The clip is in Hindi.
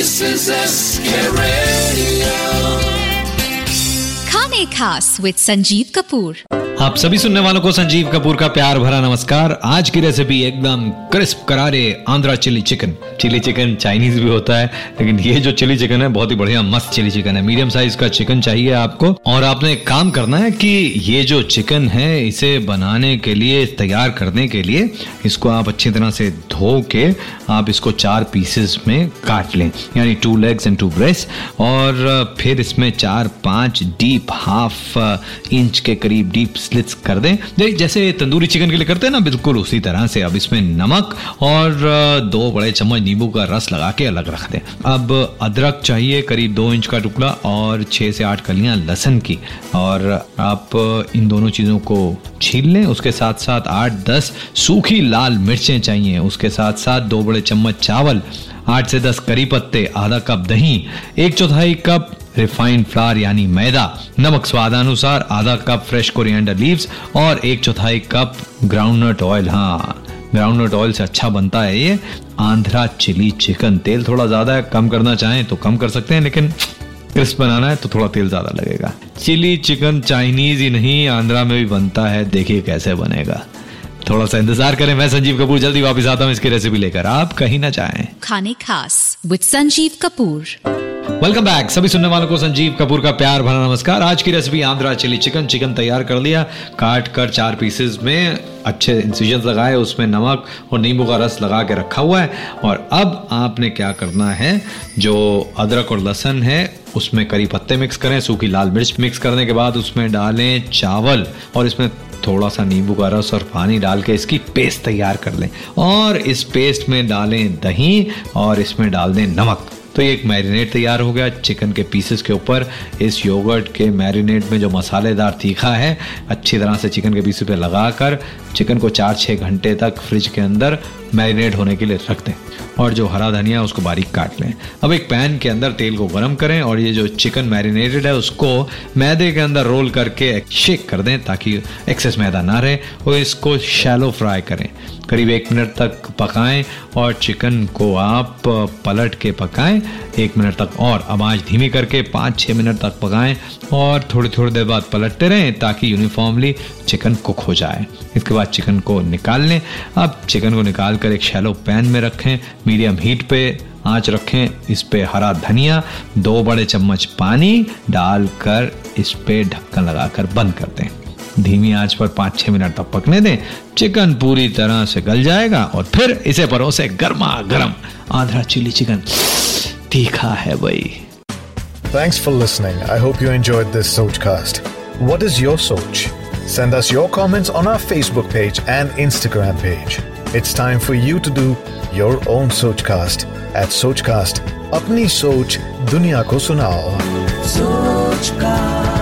This is SK Radio. Khane Khas with Sanjeev Kapoor. आप सभी सुनने वालों को संजीव कपूर का प्यार भरा नमस्कार। आज की रेसिपी एकदम क्रिस्प करारे, Andhra chilli chicken chilli chicken Chinese भी होता है, लेकिन ये जो चिली चिकन है, बहुत ही बढ़िया, मस्त चिली चिकन है। मीडियम साइज़ का चिकन चाहिए आपको। और आपने एक काम करना है कि ये जो चिकन है, इसे बनाने के लिए, तैयार करने के लिए, इसको आप अच्छी तरह से धो के, आप इसको चार पीसेस में काट लें। यानी two legs and two breast और फिर इसमें चार, पाँच डीप हाफ़ इंच के करीब डीप स्लिट्स कर दें। जैसे तंदूरी चिकन के लिए करते हैं ना, बिल्कुल उसी तरह से। अब इसमें नमक और दो बड़े चम्मच नींबू का रस लगा के अलग रख दें। अब अदरक चाहिए, करीब दो इंच का टुकड़ा और छः से आठ कलियाँ लहसन की। और आप इन दोनों चीज़ों को छील लें। उसके साथ साथ आठ दस सूखी लाल मिर्चें चाहिए। उसके साथ साथ दो बड़े चम्मच चावल, आठ से दस करी पत्ते, आधा कप दही, एक चौथाई कप रिफाइंड फ्लावर यानी मैदा, नमक स्वादानुसार आधा कप फ्रेश कोरिएंडर लीव्स और एक चौथाई कप ग्राउंडनट ऑयल हाँ ग्राउंडनट ऑयल से अच्छा बनता है ये। आंध्रा चिली चिकन, तेल थोड़ा ज़्यादा है, कम करना चाहें तो कम कर सकते हैं, लेकिन क्रिस्प बनाना है तो थोड़ा तेल ज़्यादा लगेगा। चिली चिकन चाइनीज़ ही नहीं, आंध्रा में भी बनता है, देखिए कैसे बनेगा। थोड़ा सा इंतज़ार करें, मैं संजीव कपूर, जल्दी वापस आता हूँ इसकी रेसिपी लेकर। आप कहीं ना चाहें खाने खास with Sanjeev Kapoor. Welcome back सभी सुनने वालों को संजीव कपूर का प्यार भरा नमस्कार। आज की recipe Andhra chilli chicken chicken तैयार कर लिया। काट कर चार पीसेस में अच्छे इंसिजन लगाए, उसमें नमक और नींबू का रस लगा के रखा हुआ है। और अब आपने क्या करना है, जो अदरक और लहसन है, उसमें करी पत्ते मिक्स करें, सूखी लाल मिर्च मिक्स करने के बाद उसमें डालें चावल और इसमें थोड़ा सा नींबू का रस और पानी डाल के इसकी पेस्ट तैयार कर लें। और इस पेस्ट में डालें दही और इसमें डाल दें नमक। तो ये एक मैरिनेट तैयार हो गया। चिकन के पीसेस के ऊपर इस योगर्ट के मैरिनेट में जो मसालेदार तीखा है, अच्छी तरह से चिकन के पीसेस पे लगाकर चिकन को चार छः घंटे तक फ्रिज के अंदर मैरिनेट होने के लिए रख दें और जो हरा धनिया उसको बारीक काट लें। अब एक पैन के अंदर तेल को गर्म करें और ये जो चिकन मैरिनेटेड है उसको मैदे के अंदर रोल करके शेक कर दें ताकि एक्सेस मैदा ना रहे और इसको शैलो फ्राई करें। करीब एक मिनट तक पकाएँ और चिकन को आप पलट के पकाएँ। एक मिनट तक और आवाज़ धीमी करके पाँच छः मिनट तक पकाएँ और थोड़ी थोड़ी देर बाद पलटते रहें ताकि यूनिफॉर्मली चिकन कुक हो जाए। इसके बाद चिकन को निकाल लें। अब चिकन को निकाल कर एक शैलो पैन में रखें मीडियम हीट पे आँच रखें, इस पे हरा धनिया, दो बड़े चम्मच पानी डालकर इस पे ढक्कन लगाकर बंद कर दें। धीमी आँच पर पाँच छह मिनट तक पकने दें। चिकन पूरी तरह से गल जाएगा और फिर इसे परोसे गर्मा गर्म Andhra chilli chicken तीखा है भाई Thanks for listening. I hope you enjoyed this Sochcast. What is your Soch? Send us your comments on our Facebook page and Instagram page. It's time for you to do your own Sochcast at Sochcast. अपनी सोच दुनिया को सुनाओ Sochcast.